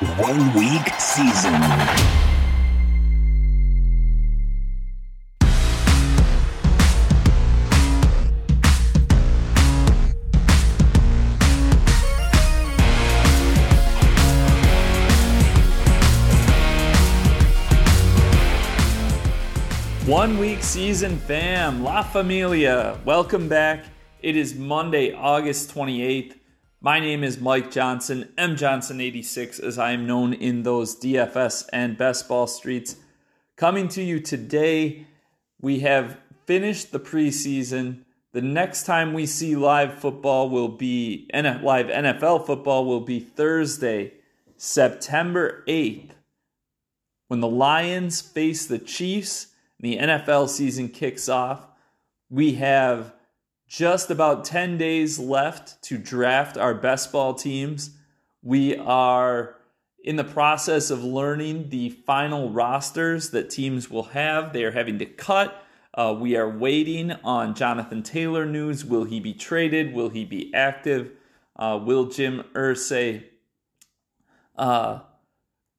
One week season. One week season fam, La Familia, welcome back. It is Monday, August 28th. My name is Mike Johnson, M Johnson86, as I am known in those DFS and best ball streets. Coming to you today, we have finished the preseason. The next time we see live football will be live NFL football will be Thursday, September 8th, when the Lions face the Chiefs the NFL season kicks off. We have just about 10 days left to draft our best ball teams. We are in the process of learning the final rosters that teams will have. They are having to cut. Uh, we are waiting on Jonathan Taylor news. Will he be traded? Will he be active? Uh, will Jim Irsay uh,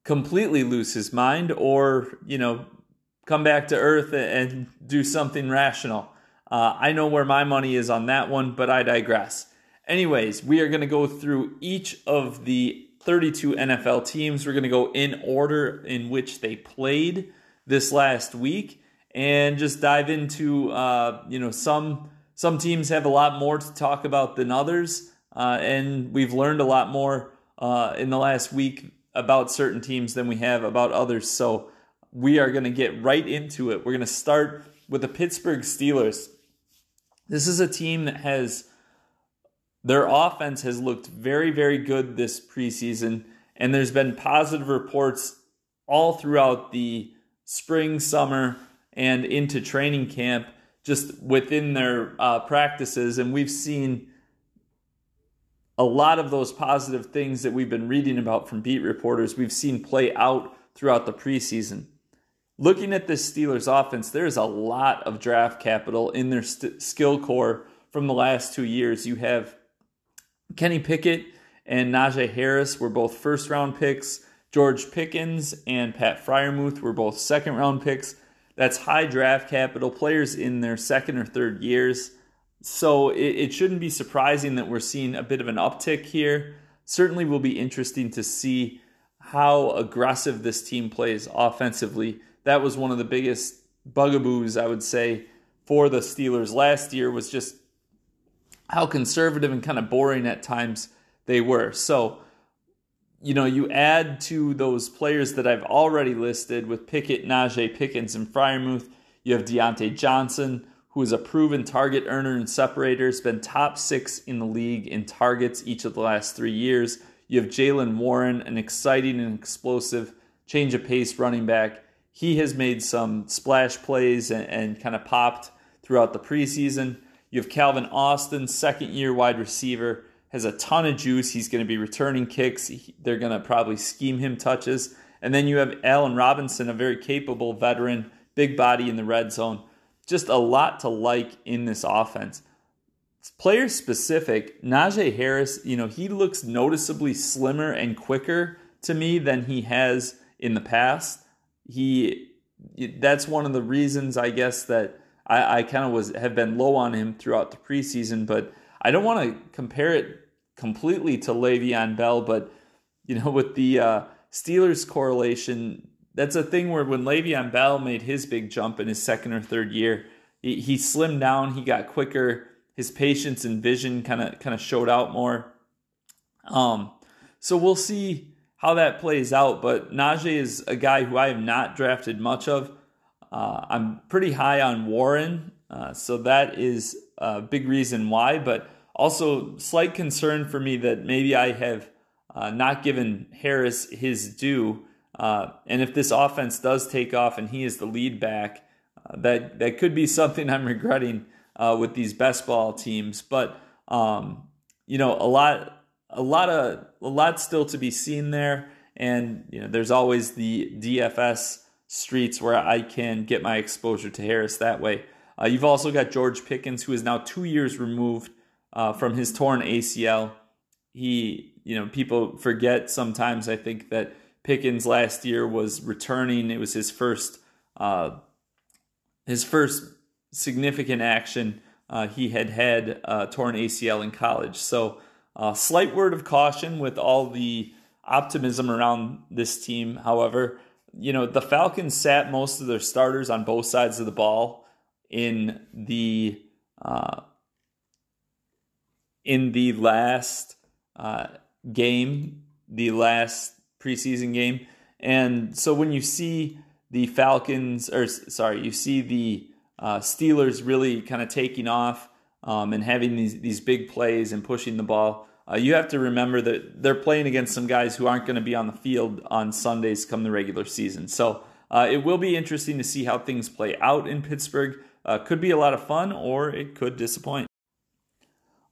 completely lose his mind or, you know, come back to earth and do something rational. Uh, I know where my money is on that one, but I digress. Anyways, we are going to go through each of the 32 NFL teams. We're going to go in order in which they played this last week and just dive into uh, you know some some teams have a lot more to talk about than others, uh, and we've learned a lot more uh, in the last week about certain teams than we have about others. So we are going to get right into it. We're going to start with the Pittsburgh Steelers. This is a team that has their offense has looked very, very good this preseason, and there's been positive reports all throughout the spring, summer, and into training camp, just within their uh, practices. And we've seen a lot of those positive things that we've been reading about from beat reporters, we've seen play out throughout the preseason looking at this Steelers offense, there's a lot of draft capital in their st- skill corps from the last two years. You have Kenny Pickett and Najee Harris were both first round picks. George Pickens and Pat Freiermuth were both second round picks. That's high draft capital, players in their second or third years. So it, it shouldn't be surprising that we're seeing a bit of an uptick here. Certainly will be interesting to see how aggressive this team plays offensively that was one of the biggest bugaboos I would say for the Steelers last year was just how conservative and kind of boring at times they were. So, you know, you add to those players that I've already listed with Pickett, Najee, Pickens, and Freiermuth. You have Diontae Johnson, who is a proven target earner and separator, has been top six in the league in targets each of the last three years. You have Jaylen Warren, an exciting and explosive change of pace running back he has made some splash plays and, and kind of popped throughout the preseason. You have Calvin Austin, second year wide receiver, has a ton of juice. He's going to be returning kicks. They're going to probably scheme him touches. And then you have Allen Robinson, a very capable veteran, big body in the red zone. Just a lot to like in this offense. Player specific, Najee Harris, you know, he looks noticeably slimmer and quicker to me than he has in the past he that's one of the reasons I guess that I, I kind of was have been low on him throughout the preseason, but I don't want to compare it completely to Le'Veon Bell, but you know, with the uh, Steelers correlation, that's a thing where when Le'Veon Bell made his big jump in his second or third year, he, he slimmed down, he got quicker, his patience and vision kind of kind of showed out more. Um, so we'll see how that plays out. But Najee is a guy who I have not drafted much of. Uh, I'm pretty high on Warren, uh, so that is a big reason why. But also, slight concern for me that maybe I have uh, not given Harris his due. Uh, and if this offense does take off and he is the lead back, uh, that that could be something I'm regretting uh, with these best ball teams. But um, you know, a lot a lot of a lot still to be seen there, and you know there's always the DFS streets where I can get my exposure to Harris that way. Uh, you've also got George Pickens, who is now two years removed uh, from his torn ACL. He you know, people forget sometimes. I think that Pickens last year was returning. It was his first uh, his first significant action. Uh, he had had uh, torn ACL in college, so uh, slight word of caution with all the optimism around this team. However, you know the Falcons sat most of their starters on both sides of the ball in the uh, in the last uh, game, the last preseason game, and so when you see the Falcons, or sorry, you see the uh, Steelers really kind of taking off um, and having these these big plays and pushing the ball. Uh, you have to remember that they're playing against some guys who aren't going to be on the field on Sundays come the regular season. So uh, it will be interesting to see how things play out in Pittsburgh. Uh, could be a lot of fun, or it could disappoint.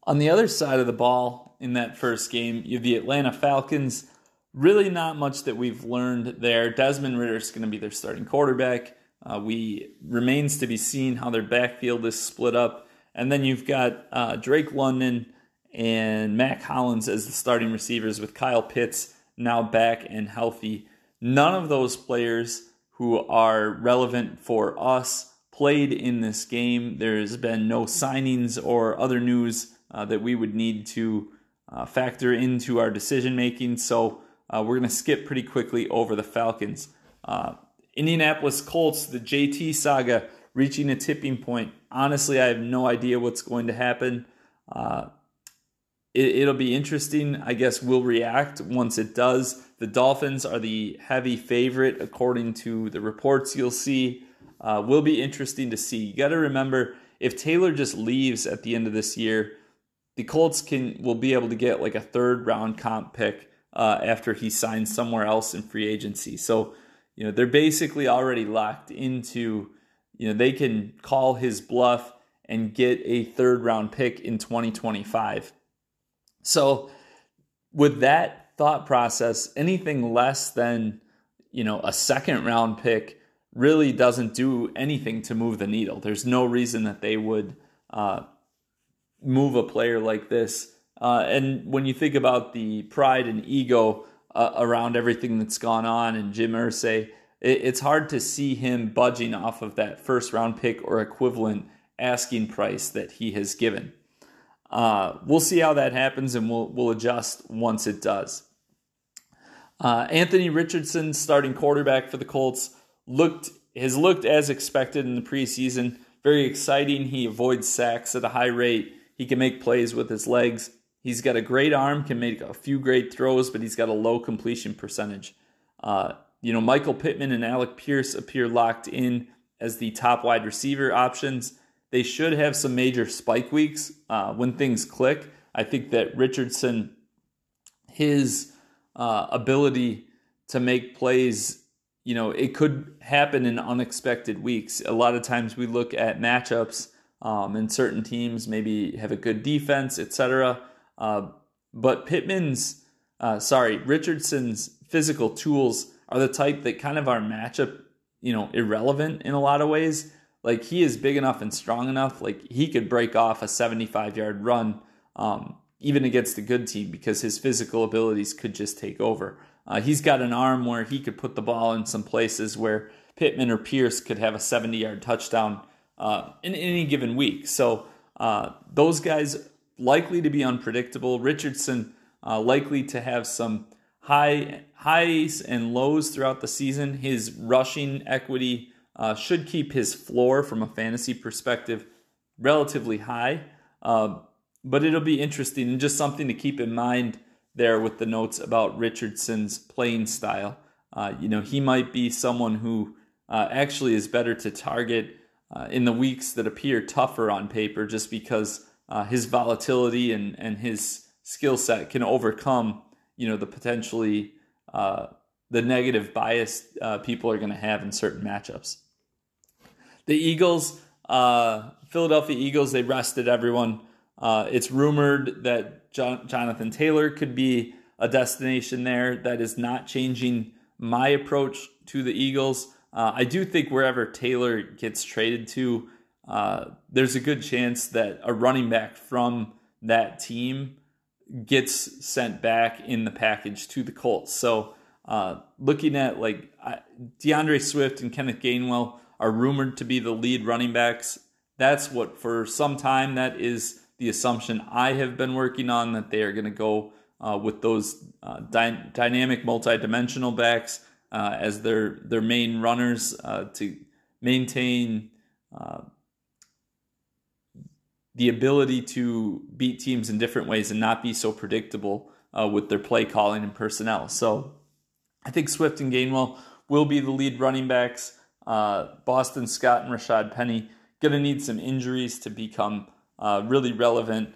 On the other side of the ball in that first game, you have the Atlanta Falcons. Really, not much that we've learned there. Desmond Ridder is going to be their starting quarterback. Uh, we remains to be seen how their backfield is split up, and then you've got uh, Drake London and Mack Hollins as the starting receivers, with Kyle Pitts now back and healthy. None of those players who are relevant for us played in this game. There's been no signings or other news uh, that we would need to uh, factor into our decision making. So uh, we're going to skip pretty quickly over the Falcons. Uh, Indianapolis Colts, the JT saga reaching a tipping point. Honestly, I have no idea what's going to happen. Uh, it, will be interesting. I guess we'll react once it does. The Dolphins are the heavy favorite according to the reports you'll see. Uh, will be interesting to see. You got to remember if Taylor just leaves at the end of this year, the Colts can will be able to get like a third round comp pick uh, after he signs somewhere else in free agency. So you know they're basically already locked into. You know they can call his bluff and get a third round pick in 2025. So with that thought process, anything less than you know a second round pick really doesn't do anything to move the needle. There's no reason that they would uh, move a player like this. Uh, and when you think about the pride and ego uh, around everything that's gone on and Jim Irsay, it, it's hard to see him budging off of that first round pick or equivalent asking price that he has given. Uh, we'll see how that happens, and we'll we'll adjust once it does. Uh, Anthony Richardson, starting quarterback for the Colts, looked has looked as expected in the preseason. Very exciting. He avoids sacks at a high rate. He can make plays with his legs. He's got a great arm, can make a few great throws, but he's got a low completion percentage. Uh, you know, Michael Pittman and Alec Pierce appear locked in as the top wide receiver options. They should have some major spike weeks uh, when things click. I think that Richardson, his uh, ability to make plays, you know, it could happen in unexpected weeks. A lot of times we look at matchups um, and certain teams maybe have a good defense, etc. Uh, but Pittman's, uh, sorry, Richardson's physical tools are the type that kind of are matchup, you know, irrelevant in a lot of ways. Like he is big enough and strong enough, like he could break off a 75 yard run, um, even against a good team, because his physical abilities could just take over. Uh, he's got an arm where he could put the ball in some places where Pittman or Pierce could have a 70 yard touchdown uh, in, any given week. So uh, those guys likely to be unpredictable. Richardson uh, likely to have some high highs and lows throughout the season. His rushing equity uh, should keep his floor from a fantasy perspective relatively high. Uh, but it'll be interesting and just something to keep in mind there with the notes about Richardson's playing style. Uh, you know, he might be someone who actually is better to target uh, in the weeks that appear tougher on paper just because uh, his volatility and, and his skill set can overcome you know the potentially uh, the negative bias uh, people are going to have in certain matchups. The Eagles, uh, Philadelphia Eagles, they rested everyone. Uh, it's rumored that John, Jonathan Taylor could be a destination there. That is not changing my approach to the Eagles. Uh, I do think wherever Taylor gets traded to, uh, there's a good chance that a running back from that team gets sent back in the package to the Colts. So uh, looking at like D'Andre Swift and Kenneth Gainwell are rumored to be the lead running backs. That's what for some time that is the assumption I have been working on that they are going to go uh, with those uh, dy- dynamic, multi-dimensional backs uh, as their their main runners uh, to maintain uh, the ability to beat teams in different ways and not be so predictable uh, with their play calling and personnel. So I think Swift and Gainwell will be the lead running backs. Boston Scott and Rashaad Penny going to need some injuries to become really relevant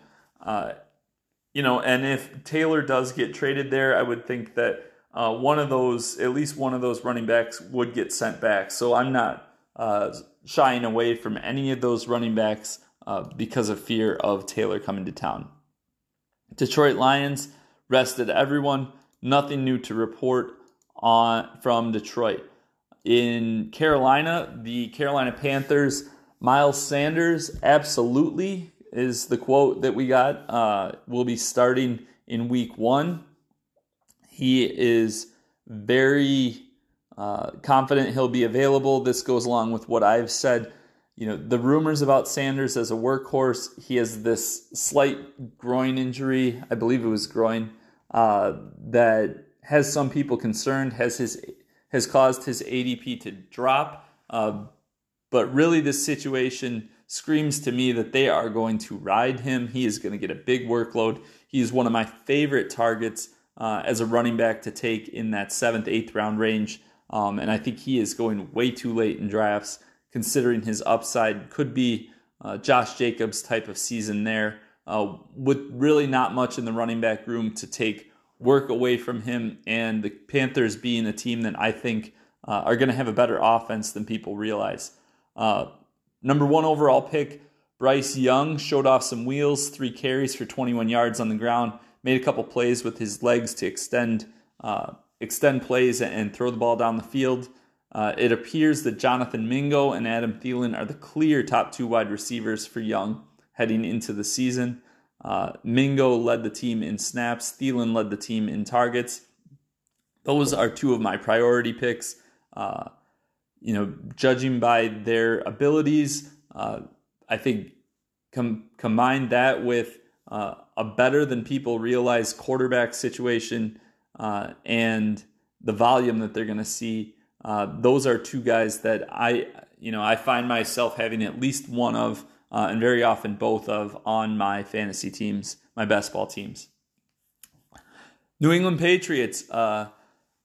you know, and if Taylor does get traded there, I would think that uh, one of those, at least one of those running backs, would get sent back. So I'm not uh, shying away from any of those running backs uh, because of fear of Taylor coming to town. Detroit Lions rested everyone. Nothing new to report on from Detroit. In Carolina, the Carolina Panthers, Miles Sanders absolutely is the quote that we got. Uh, will be starting in week one. He is very uh, confident he'll be available. This goes along with what I've said. You know, the rumors about Sanders as a workhorse, he has this slight groin injury, I believe it was groin, uh, that has some people concerned, has his has caused his ADP to drop. Uh, but really, this situation screams to me that they are going to ride him. He is going to get a big workload. He is one of my favorite targets uh, as a running back to take in that seventh, eighth round range. Um, and I think he is going way too late in drafts, considering his upside could be uh, Josh Jacobs type of season there, uh, with really not much in the running back room to take work away from him. And the Panthers being a team that I think uh, are going to have a better offense than people realize. Uh, Number one overall pick, Bryce Young showed off some wheels, three carries for 21 yards on the ground, made a couple plays with his legs to extend uh, extend plays and throw the ball down the field. Uh, it appears that Jonathan Mingo and Adam Thielen are the clear top two wide receivers for Young heading into the season. Uh, Mingo led the team in snaps, Thielen led the team in targets. Those are two of my priority picks. Uh, you know, judging by their abilities, uh, I think com- combine that with uh, a better than people realize quarterback situation uh, and the volume that they're going to see. Uh, those are two guys that I, you know, I find myself having at least one of, uh, and very often both of, on my fantasy teams, my best ball teams. New England Patriots. Uh,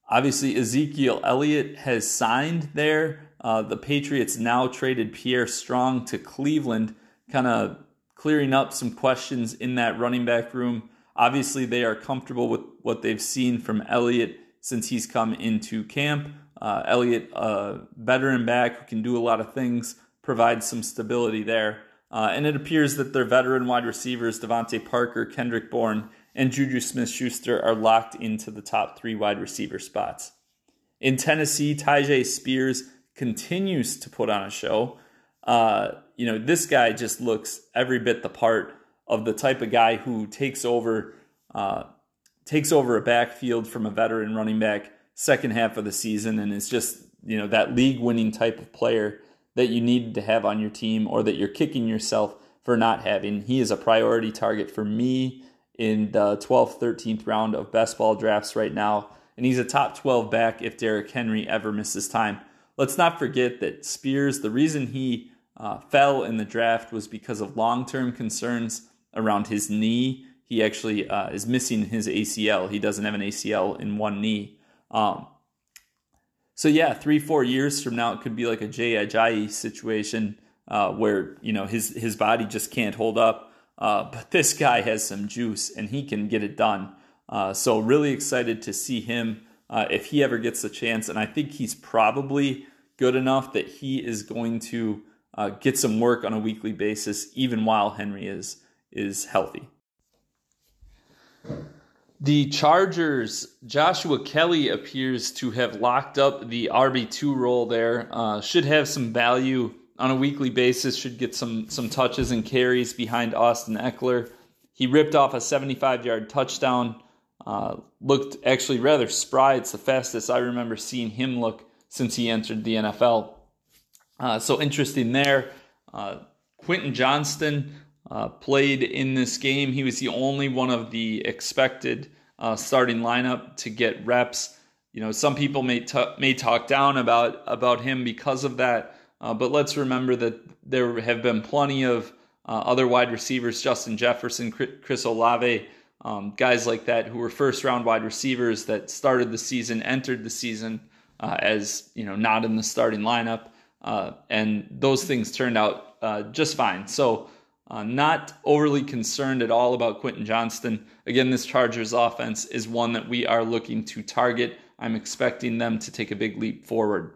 Obviously, Ezekiel Elliott has signed there. Uh, the Patriots now traded Pierre Strong to Cleveland, kind of clearing up some questions in that running back room. Obviously, they are comfortable with what they've seen from Elliott since he's come into camp. Uh, Elliott, a veteran back who can do a lot of things, provides some stability there. Uh, and it appears that their veteran wide receivers, DeVante Parker, Kendrick Bourne, and Juju Smith Schuster are locked into the top three wide receiver spots. In Tennessee, Tyjae Spears continues to put on a show. Uh, you know, this guy just looks every bit the part of the type of guy who takes over uh, takes over a backfield from a veteran running back second half of the season and is just you know that league winning type of player that you need to have on your team or that you're kicking yourself for not having. He is a priority target for me in the 12th, 13th round of best ball drafts right now. And he's a top 12 back if Derrick Henry ever misses time. Let's not forget that Spears, the reason he uh, fell in the draft was because of long term concerns around his knee. He actually uh, is missing his ACL. He doesn't have an ACL in one knee. Um, so yeah, three four years from now, it could be like a Jay Ajayi situation uh, where you know his his body just can't hold up. Uh, but this guy has some juice and he can get it done. Uh, so, really excited to see him uh, if he ever gets a chance. And I think he's probably good enough that he is going to uh, get some work on a weekly basis, even while Henry is, is healthy. The Chargers, Joshua Kelley appears to have locked up the RB2 role there. Uh, should have some value on a weekly basis should get some some touches and carries behind Austin Ekeler. he ripped off a 75 yard touchdown. Uh, looked actually rather spry. It's the fastest I remember seeing him look since he entered the NFL. Uh, so interesting there. Uh, Quentin Johnston uh, played in this game. He was the only one of the expected uh, starting lineup to get reps. You know, some people may t- may talk down about about him because of that, uh, but let's remember that there have been plenty of uh, other wide receivers, Justin Jefferson, Chris Olave, um, guys like that who were first round wide receivers that started the season, entered the season uh, as you know not in the starting lineup, uh, and those things turned out just fine. So. Uh, not overly concerned at all about Quentin Johnston. Again, this Chargers offense is one that we are looking to target. I'm expecting them to take a big leap forward.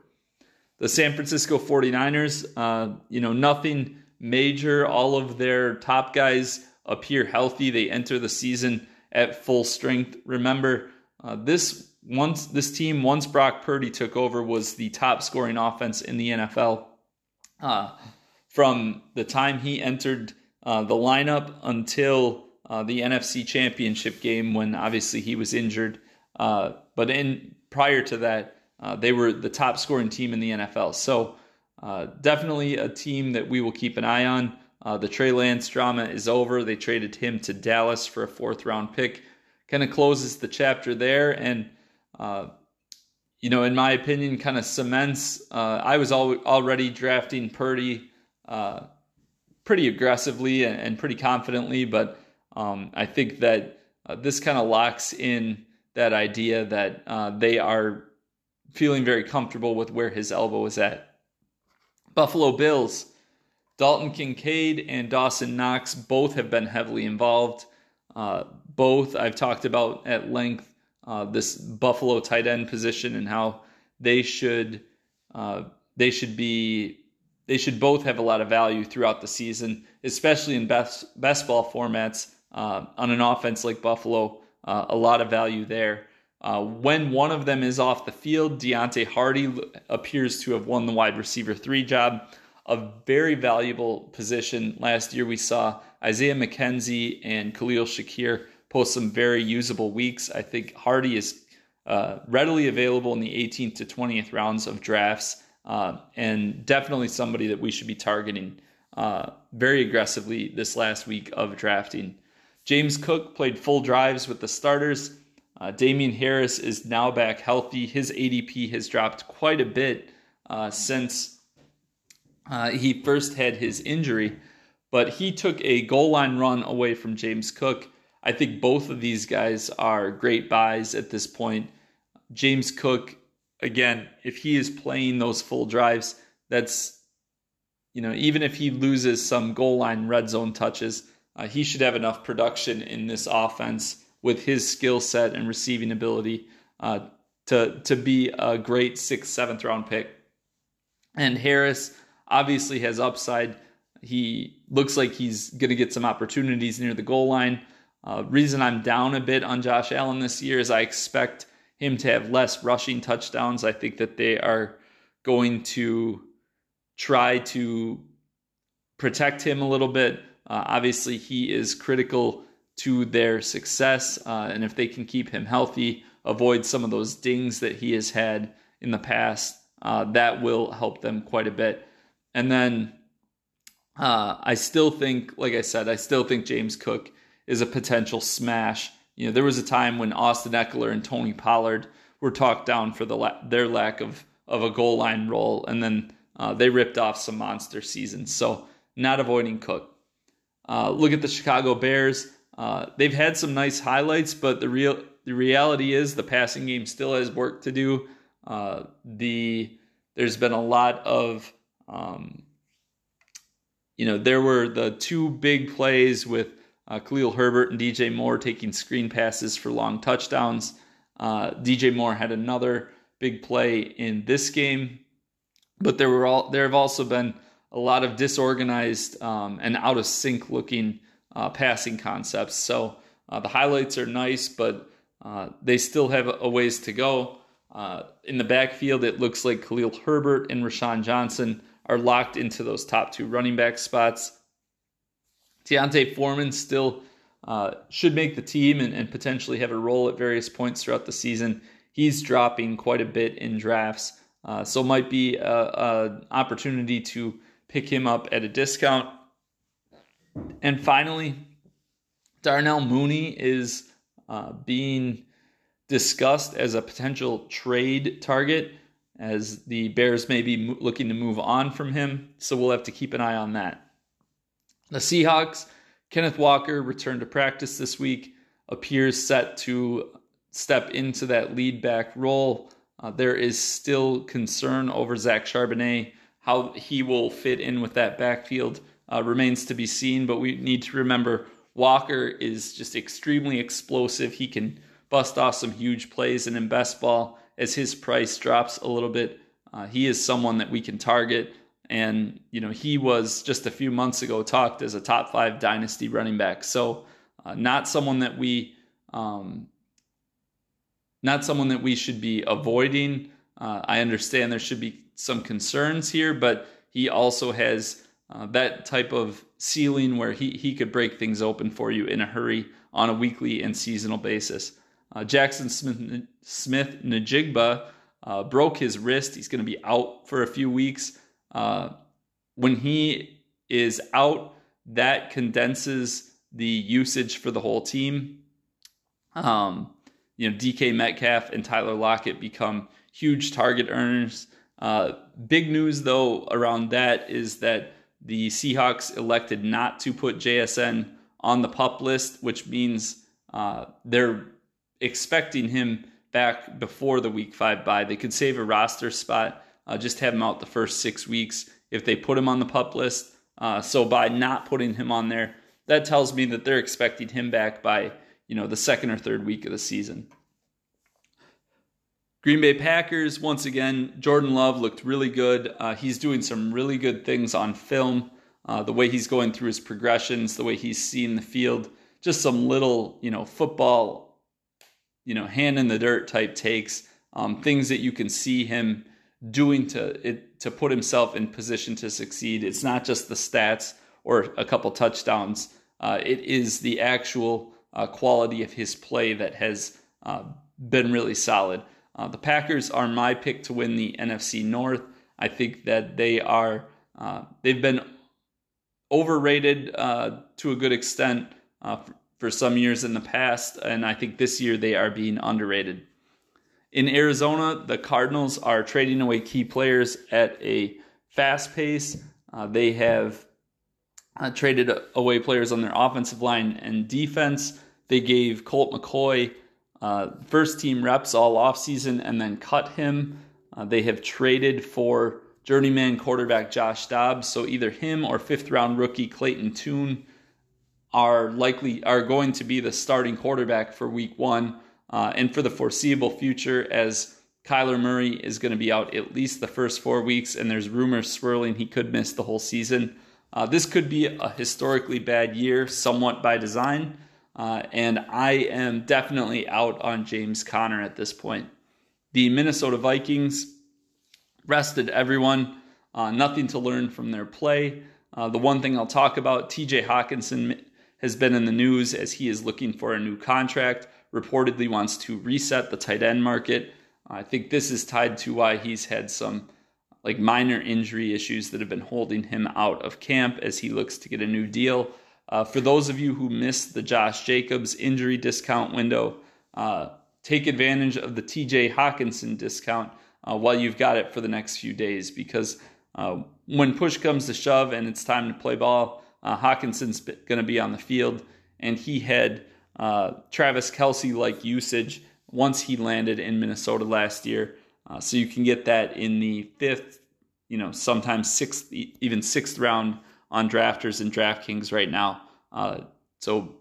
The San Francisco 49ers, uh, you know, nothing major. All of their top guys appear healthy. They enter the season at full strength. Remember, uh, this once this team once Brock Purdy took over was the top scoring offense in the NFL. Uh, from the time he entered uh, the lineup until uh, the NFC Championship game, when obviously he was injured. Uh, but in prior to that, uh, they were the top scoring team in the NFL. So uh, definitely a team that we will keep an eye on. The Trey Lance drama is over. They traded him to Dallas for a fourth round pick. Kind of closes the chapter there. And, you know, in my opinion, kind of cements. Uh, I was al- already drafting Purdy uh, pretty aggressively and, and, pretty confidently, but um, I think that uh, this kind of locks in that idea that they are feeling very comfortable with where his elbow is at. Buffalo Bills, Dalton Kincaid and Dawson Knox both have been heavily involved. Uh, both I've talked about at length uh, this Buffalo tight end position and how they should uh, they should be they should both have a lot of value throughout the season, especially in best best ball formats uh, on an offense like Buffalo. Uh, a lot of value there. Uh, when one of them is off the field, Deonte Harty appears to have won the wide receiver three job, a very valuable position. Last year, we saw Isaiah McKenzie and Khalil Shakir post some very usable weeks. I think Hardy is uh, readily available in the 18th to 20th rounds of drafts, uh, and definitely somebody that we should be targeting uh, very aggressively this last week of drafting. James Cook played full drives with the starters uh, Damien Harris is now back healthy. His ADP has dropped quite a bit uh, since uh, he first had his injury, but he took a goal line run away from James Cook. I think both of these guys are great buys at this point. James Cook, again, if he is playing those full drives, that's, you know, even if he loses some goal line red zone touches, uh, he should have enough production in this offense with his skill set and receiving ability uh, to to be a great sixth, seventh round pick. And Harris obviously has upside. He looks like he's going to get some opportunities near the goal line. Uh, reason I'm down a bit on Josh Allen this year is I expect him to have less rushing touchdowns. I think that they are going to try to protect him a little bit. Uh, obviously, he is critical to their success. Uh, and if they can keep him healthy, avoid some of those dings that he has had in the past, uh, that will help them quite a bit. And then uh, I still think, like I said, I still think James Cook is a potential smash. You know, there was a time when Austin Ekeler and Tony Pollard were talked down for the la- their lack of of a goal line role, and then uh, they ripped off some monster seasons. So, not avoiding Cook. Uh, look at the Chicago Bears. Uh, they've had some nice highlights, but the real the reality is the passing game still has work to do. Uh, the there's been a lot of um, you know there were the two big plays with uh, Khalil Herbert and DJ Moore taking screen passes for long touchdowns. Uh, DJ Moore had another big play in this game, but there were all there have also been a lot of disorganized um, and out of sync looking uh, passing concepts. So uh, the highlights are nice, but uh, they still have a ways to go. Uh, in the backfield, it looks like Khalil Herbert and Roschon Johnson are locked into those top two running back spots. D'Onta Foreman still uh, should make the team and, and, potentially have a role at various points throughout the season. He's dropping quite a bit in drafts, uh, so might be an opportunity to pick him up at a discount. And finally, Darnell Mooney is uh, being discussed as a potential trade target as the Bears may be looking to move on from him. So we'll have to keep an eye on that. The Seahawks, Kenneth Walker returned to practice this week, appears set to step into that lead back role. Uh, there is still concern over Zach Charbonnet. How he will fit in with that backfield uh, remains to be seen, but we need to remember Walker is just extremely explosive. He can bust off some huge plays, and in best ball, as his price drops a little bit, uh, he is someone that we can target. And, you know, he was just a few months ago talked as a top five dynasty running back. So, uh, not someone that we, um, not someone that we should be avoiding. Uh, I understand there should be some concerns here, but he also has uh, that type of ceiling where he, he could break things open for you in a hurry on a weekly and seasonal basis. Uh, Jaxon Smith, Smith Njigba uh, broke his wrist. He's going to be out for a few weeks. Uh, when he is out, that condenses the usage for the whole team. Um, you know, DK Metcalf and Tyler Lockett become huge target earners. Uh, big news, though, around that is that the Seahawks elected not to put JSN on the pup list, which means uh, they're expecting him back before the week five bye. They could save a roster spot, uh, just have him out the first six weeks if they put him on the pup list. Uh, so by not putting him on there, that tells me that they're expecting him back by you know the second or third week of the season. Green Bay Packers, once again, Jordan Love looked really good. Uh, he's doing some really good things on film. Uh, the way he's going through his progressions, the way he's seeing the field, just some little, you know, football you know, hand in the dirt type takes, um, things that you can see him doing to it to put himself in position to succeed. It's not just the stats or a couple touchdowns. Uh, it is the actual uh, quality of his play that has uh, been really solid. Uh, the Packers are my pick to win the NFC North. I think that they are uh, they've been overrated uh, to a good extent for some years in the past, and I think this year they are being underrated. In Arizona, the Cardinals are trading away key players at a fast pace. Uh, they have uh, traded away players on their offensive line and defense. They gave Colt McCoy uh, first team reps all offseason and then cut him. Uh, they have traded for journeyman quarterback Josh Dobbs, so either him or fifth round rookie Clayton Tune are likely are going to be the starting quarterback for Week One uh, and for the foreseeable future, as Kyler Murray is going to be out at least the first four weeks, and there's rumors swirling he could miss the whole season. Uh, this could be a historically bad year, somewhat by design, uh, and I am definitely out on James Conner at this point. The Minnesota Vikings rested everyone, uh, nothing to learn from their play. Uh, the one thing I'll talk about, TJ Hockenson has been in the news as he is looking for a new contract, reportedly wants to reset the tight end market. I think this is tied to why he's had some like minor injury issues that have been holding him out of camp as he looks to get a new deal. Uh, for those of you who missed the Josh Jacobs injury discount window, uh, take advantage of the TJ Hockenson discount uh, while you've got it for the next few days because uh, when push comes to shove and it's time to play ball, uh, Hockenson's going to be on the field, and he had uh, Travis Kelce like usage once he landed in Minnesota last year. Uh, so you can get that in the fifth, you know, sometimes sixth, even sixth round on drafters and DraftKings right now. Uh, so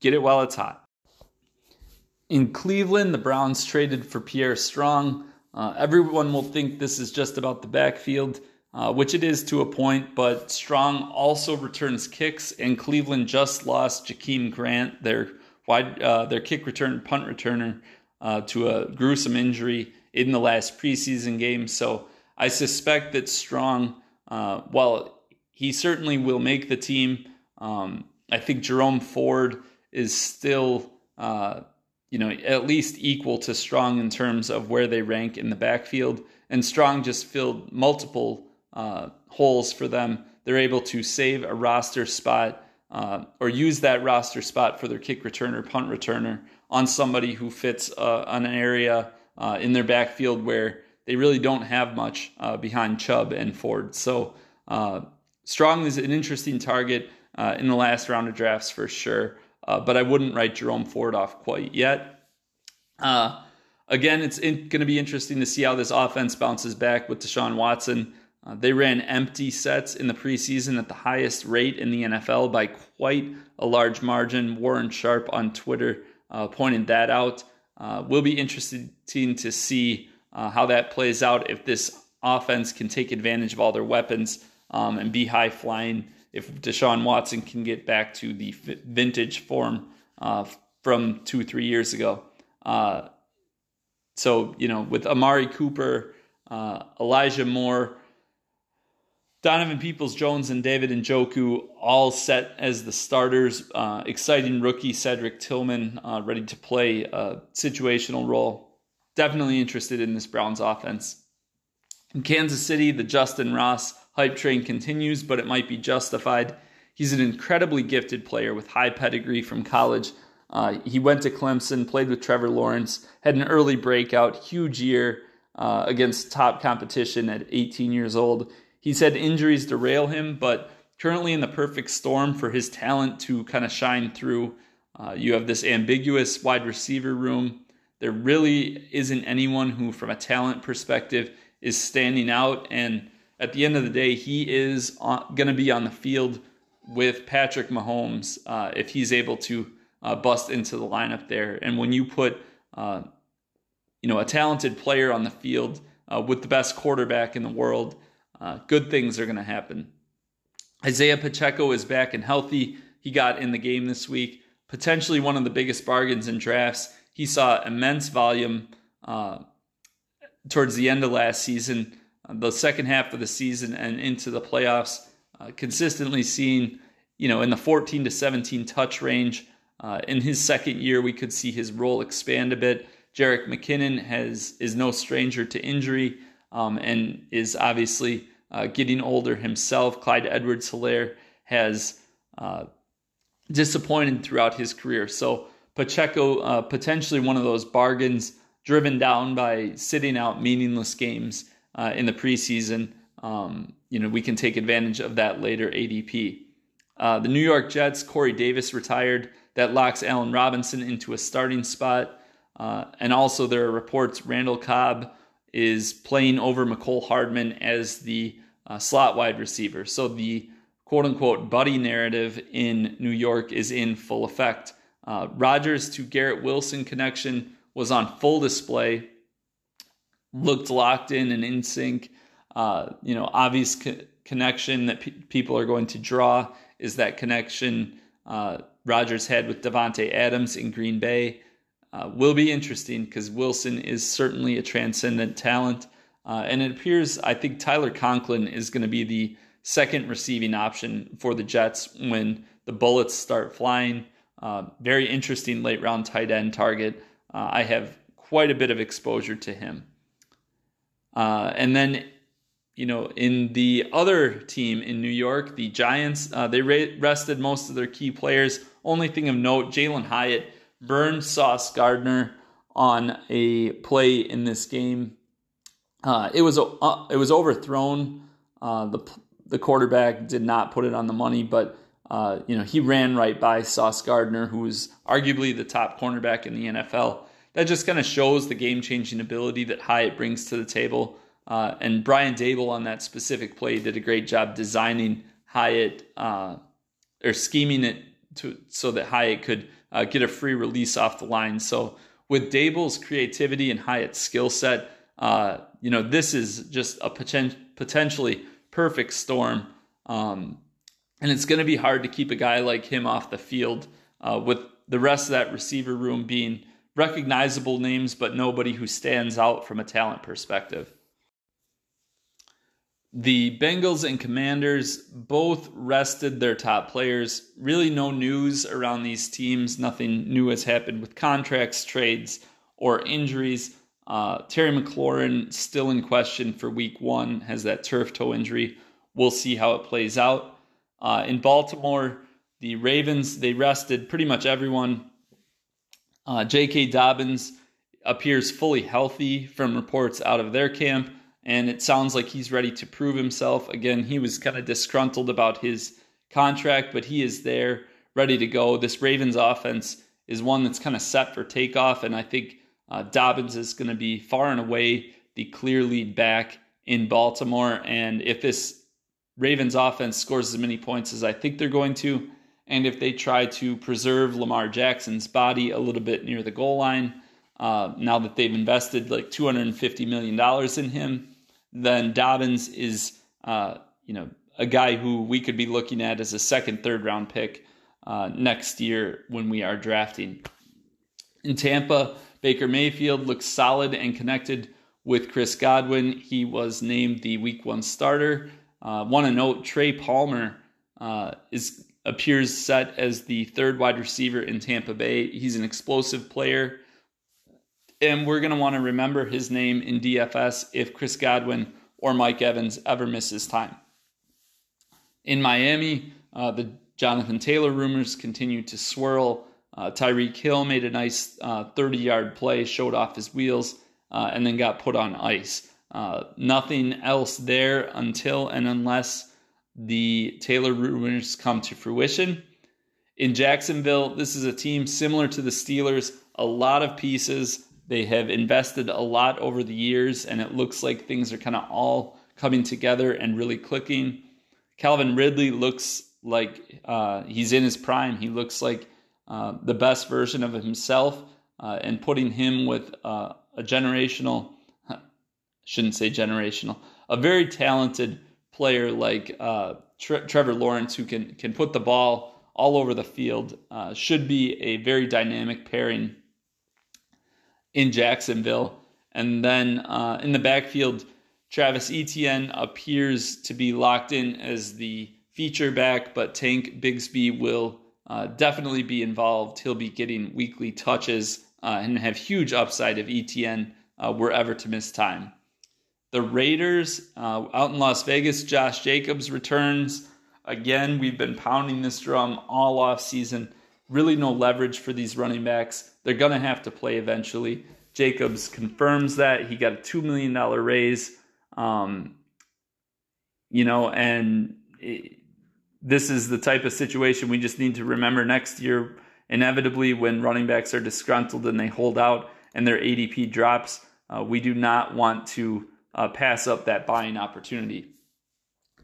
get it while it's hot. In Cleveland, the Browns traded for Pierre Strong. Uh, everyone will think this is just about the backfield uh, which it is to a point, but Strong also returns kicks, and Cleveland just lost Jakeem Grant, their wide, uh, their kick return punt returner, uh, to a gruesome injury in the last preseason game. So I suspect that Strong, uh, while he certainly will make the team, um, I think Jerome Ford is still, uh, you know, at least equal to Strong in terms of where they rank in the backfield. And Strong just filled multiple uh, holes for them. They're able to save a roster spot uh, or use that roster spot for their kick returner, punt returner on somebody who fits uh, an area uh, in their backfield where they really don't have much uh, behind Chubb and Ford. So uh, Strong is an interesting target uh, in the last round of drafts for sure, but I wouldn't write Jerome Ford off quite yet. Again, it's going to be interesting to see how this offense bounces back with Deshaun Watson. Uh, they ran empty sets in the preseason at the highest rate in the NFL by quite a large margin. Warren Sharp on Twitter uh, pointed that out. Uh, will be interesting to see how that plays out if this offense can take advantage of all their weapons um, and be high flying if Deshaun Watson can get back to the vintage form uh, from two, three years ago. Uh, so, you know, with Amari Cooper, uh, Elijah Moore, Donovan Peoples Jones, and David Njoku all set as the starters. Uh, exciting rookie Cedric Tillman uh, ready to play a situational role. Definitely interested in this Browns offense. In Kansas City, the Justyn Ross hype train continues, but it might be justified. He's an incredibly gifted player with high pedigree from college. Uh, he went to Clemson, played with Trevor Lawrence, had an early breakout, huge year uh, against top competition at 18 years old. He's had injuries derail him, but currently in the perfect storm for his talent to kind of shine through. Uh, you have this ambiguous wide receiver room. There really isn't anyone who, from a talent perspective, is standing out. And at the end of the day, he is going to be on the field with Patrick Mahomes uh, if he's able to uh, bust into the lineup there. And when you put, uh, you know, a talented player on the field uh, with the best quarterback in the world, uh, good things are going to happen. Isaiah Pacheco is back and healthy. He got in the game this week. Potentially one of the biggest bargains in drafts. He saw immense volume uh, towards the end of last season the second half of the season and into the playoffs, uh, consistently seeing, you know, in the 14 to 17 touch range. Uh, in his second year, we could see his role expand a bit. Jerick McKinnon has is no stranger to injury um, and is obviously uh, getting older himself. Clyde Edwards-Helaire has uh, disappointed throughout his career. So Pacheco, uh, potentially one of those bargains driven down by sitting out meaningless games uh, in the preseason. Um, you know, we can take advantage of that later ADP. Uh, the New York Jets, Corey Davis retired. That locks Allen Robinson into a starting spot. Uh, and also, there are reports Randall Cobb is playing over Mecole Hardman as the uh, slot wide receiver. So the quote unquote buddy narrative in New York is in full effect. Uh, Rodgers to Garrett Wilson connection was on full display looked locked in and in sync. Uh, you know, obvious co- connection that pe- people are going to draw is that connection uh, Rodgers had with Davante Adams in Green Bay. Uh, will be interesting because Wilson is certainly a transcendent talent. Uh, and it appears, I think Tyler Conklin is going to be the second receiving option for the Jets when the bullets start flying. Uh, very interesting late round tight end target. Uh, I have quite a bit of exposure to him. Uh, and then, you know, in the other team in New York, the Giants, uh, they rested most of their key players. Only thing of note, Jalin Hyatt burned Sauce Gardner on a play in this game. Uh, it was uh, it was overthrown. Uh, the the quarterback did not put it on the money, but uh, you know he ran right by Sauce Gardner, who was arguably the top cornerback in the NFL that just kind of shows the game changing ability that Hyatt brings to the table. Uh, and Brian Daboll on that specific play did a great job designing Hyatt or scheming it to so that Hyatt could get a free release off the line. So with Daboll's creativity and Hyatt's skill set, uh, you know this is just a poten- potentially perfect storm. Um, and it's going to be hard to keep a guy like him off the field uh, with the rest of that receiver room being recognizable names, but nobody who stands out from a talent perspective. The Bengals and Commanders both rested their top players. Really, no news around these teams. Nothing new has happened with contracts, trades, or injuries. Uh, Terry McLaurin still in question for week one, has that turf toe injury. We'll see how it plays out. Uh, in Baltimore, the Ravens, they rested pretty much everyone. Uh, J.K. Dobbins appears fully healthy from reports out of their camp, and it sounds like he's ready to prove himself. Again, he was kind of disgruntled about his contract, but he is there, ready to go. This Ravens offense is one that's kind of set for takeoff, and I think uh, Dobbins is going to be far and away the clear lead back in Baltimore. And if this Ravens offense scores as many points as I think they're going to, and if they try to preserve Lamar Jackson's body a little bit near the goal line, uh, now that they've invested like $250 million in him, then Dobbins is, uh, you know, a guy who we could be looking at as a second, third round pick uh, next year when we are drafting. In Tampa, Baker Mayfield looks solid and connected with Chris Godwin. He was named the Week One starter. Uh, Want to note Trey Palmer uh, is appears set as the third wide receiver in Tampa Bay. He's an explosive player, and we're going to want to remember his name in DFS if Chris Godwin or Mike Evans ever misses time. In Miami, uh, the Jonathan Taylor rumors continue to swirl. Uh, Tyreek Hill made a nice 30 uh, yard play, showed off his wheels, uh, and then got put on ice. Uh, nothing else there until and unless the Taylor rumors come to fruition. In Jacksonville, this is a team similar to the Steelers, a lot of pieces. They have invested a lot over the years, and it looks like things are kind of all coming together and really clicking. Calvin Ridley looks like uh, he's in his prime. He looks like uh, the best version of himself uh, and putting him with uh, a generational, shouldn't say generational, a very talented player like uh, Tre- Trevor Lawrence who can can put the ball all over the field uh, should be a very dynamic pairing in Jacksonville. And then in the backfield, Travis Etienne appears to be locked in as the feature back, but Tank Bigsby will uh, definitely be involved. He'll be getting weekly touches uh, and have huge upside if ETN uh, were ever to miss time. The Raiders uh, out in Las Vegas, Josh Jacobs returns. Again, we've been pounding this drum all off season. Really, no leverage for these running backs. They're going to have to play eventually. Jacobs confirms that. He got a $2 million raise. Um, you know, and it, this is the type of situation we just need to remember next year. Inevitably, when running backs are disgruntled and they hold out and their ADP drops, uh, we do not want to uh, pass up that buying opportunity.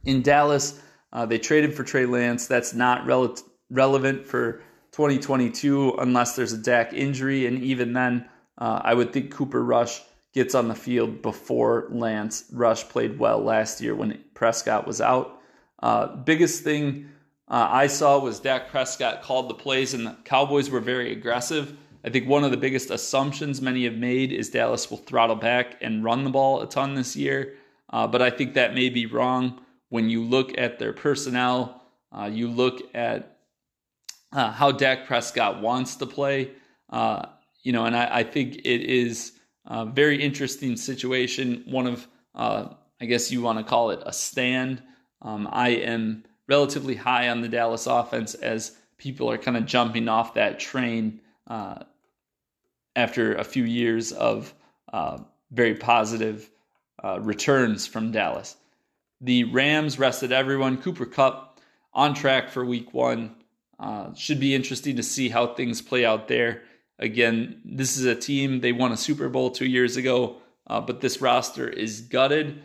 In Dallas, uh, they traded for Trey Lance. That's not rele- relevant for 2022 unless there's a Dak injury, and even then, uh, I would think Cooper Rush gets on the field before Lance. Rush played well last year when Prescott was out. Uh, biggest thing uh, I saw was Dak Prescott called the plays, and the Cowboys were very aggressive. I think one of the biggest assumptions many have made is Dallas will throttle back and run the ball a ton this year. Uh, but I think that may be wrong when you look at their personnel. Uh, you look at uh, how Dak Prescott wants to play. Uh, you know, and I, I, think it is a very interesting situation. One of, I guess you want to call it a stand um, I am relatively high on the Dallas offense as people are kind of jumping off that train uh, after a few years of uh, very positive uh, returns from Dallas. The Rams rested everyone. Cooper Kupp on track for week one. Uh, should be interesting to see how things play out there. Again, this is a team, they won a Super Bowl two years ago, uh, but this roster is gutted.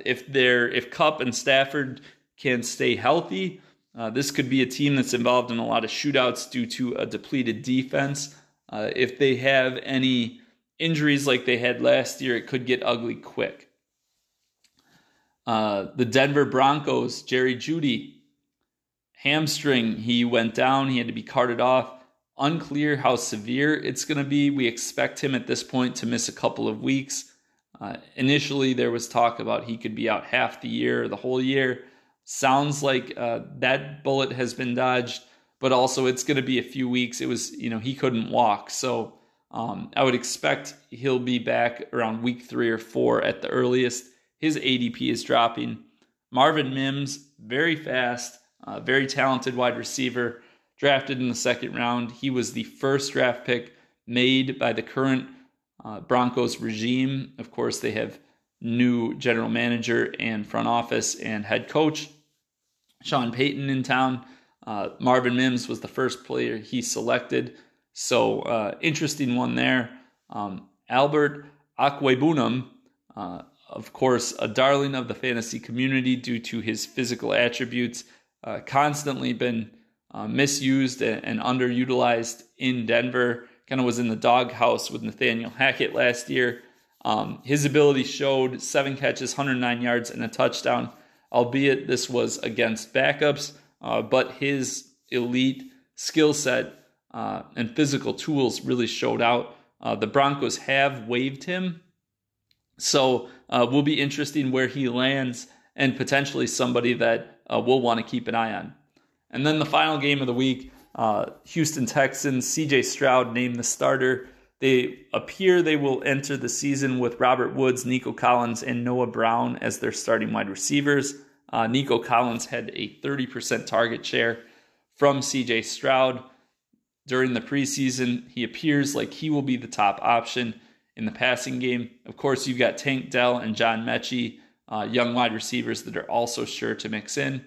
If they're if Kupp and Stafford can stay healthy, uh, this could be a team that's involved in a lot of shootouts due to a depleted defense. Uh, if they have any injuries like they had last year, it could get ugly quick. Uh, the Denver Broncos, Jerry Jeudy, hamstring, he went down, he had to be carted off. Unclear how severe it's going to be. We expect him at this point to miss a couple of weeks. Uh, initially, there was talk about he could be out half the year, the whole year. Sounds like uh, that bullet has been dodged, but also it's going to be a few weeks. It was, you know, he couldn't walk. So um, I would expect he'll be back around week three or four at the earliest. His ADP is dropping. Marvin Mims, very fast, uh, very talented wide receiver, drafted in the second round. He was the first draft pick made by the current uh, Broncos regime. Of course, they have new general manager and front office and head coach Sean Payton in town. Uh, Marvin Mims was the first player he selected. So, uh, interesting one there. Um, Albert Okwuegbunam, uh, of course, a darling of the fantasy community due to his physical attributes, uh, constantly been uh, misused and underutilized in Denver kind of was in the doghouse with Nathaniel Hackett last year. Um, his ability showed seven catches, 109 yards, and a touchdown, albeit this was against backups. Uh, but his elite skill set uh, and physical tools really showed out. Uh, the Broncos have waived him, so uh, will be interesting where he lands and potentially somebody that uh, we'll want to keep an eye on. And then the final game of the week uh, Houston Texans, CJ Stroud named the starter. They appear they will enter the season with Robert Woods, Nico Collins, and Noah Brown as their starting wide receivers. Uh, Nico Collins had a 30% target share from CJ Stroud during the preseason. He appears like he will be the top option in the passing game. Of course, you've got Tank Dell and John Metchie, uh, young wide receivers that are also sure to mix in.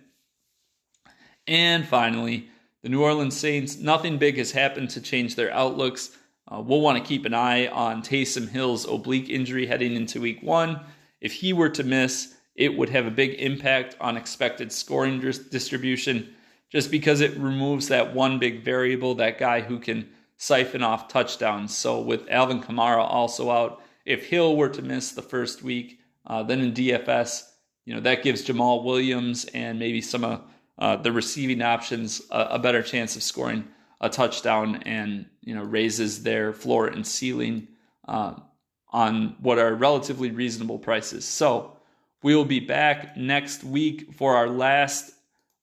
And finally, the New Orleans Saints, nothing big has happened to change their outlooks. Uh, we'll want to keep an eye on Taysom Hill's oblique injury heading into week one. If he were to miss, it would have a big impact on expected scoring distribution just because it removes that one big variable, that guy who can siphon off touchdowns. So, with Alvin Kamara also out, if Hill were to miss the first week, uh, then in DFS, you know, that gives Jamaal Williams and maybe some of uh, the receiving options a, a, better chance of scoring a touchdown and you know raises their floor and ceiling uh, on what are relatively reasonable prices. So we will be back next week for our last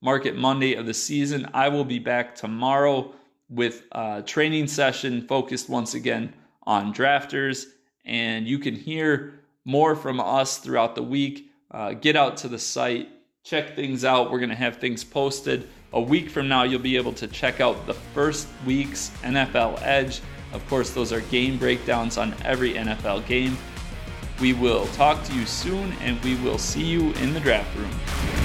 Market Monday of the season. I will be back tomorrow with a training session focused once again on drafters, and you can hear more from us throughout the week. Uh, get out to the site check things out. We're going to have things posted. A week from now, you'll be able to check out the first week's NFL Edge. Of course, those are game breakdowns on every NFL game. We will talk to you soon, and we will see you in the draft room.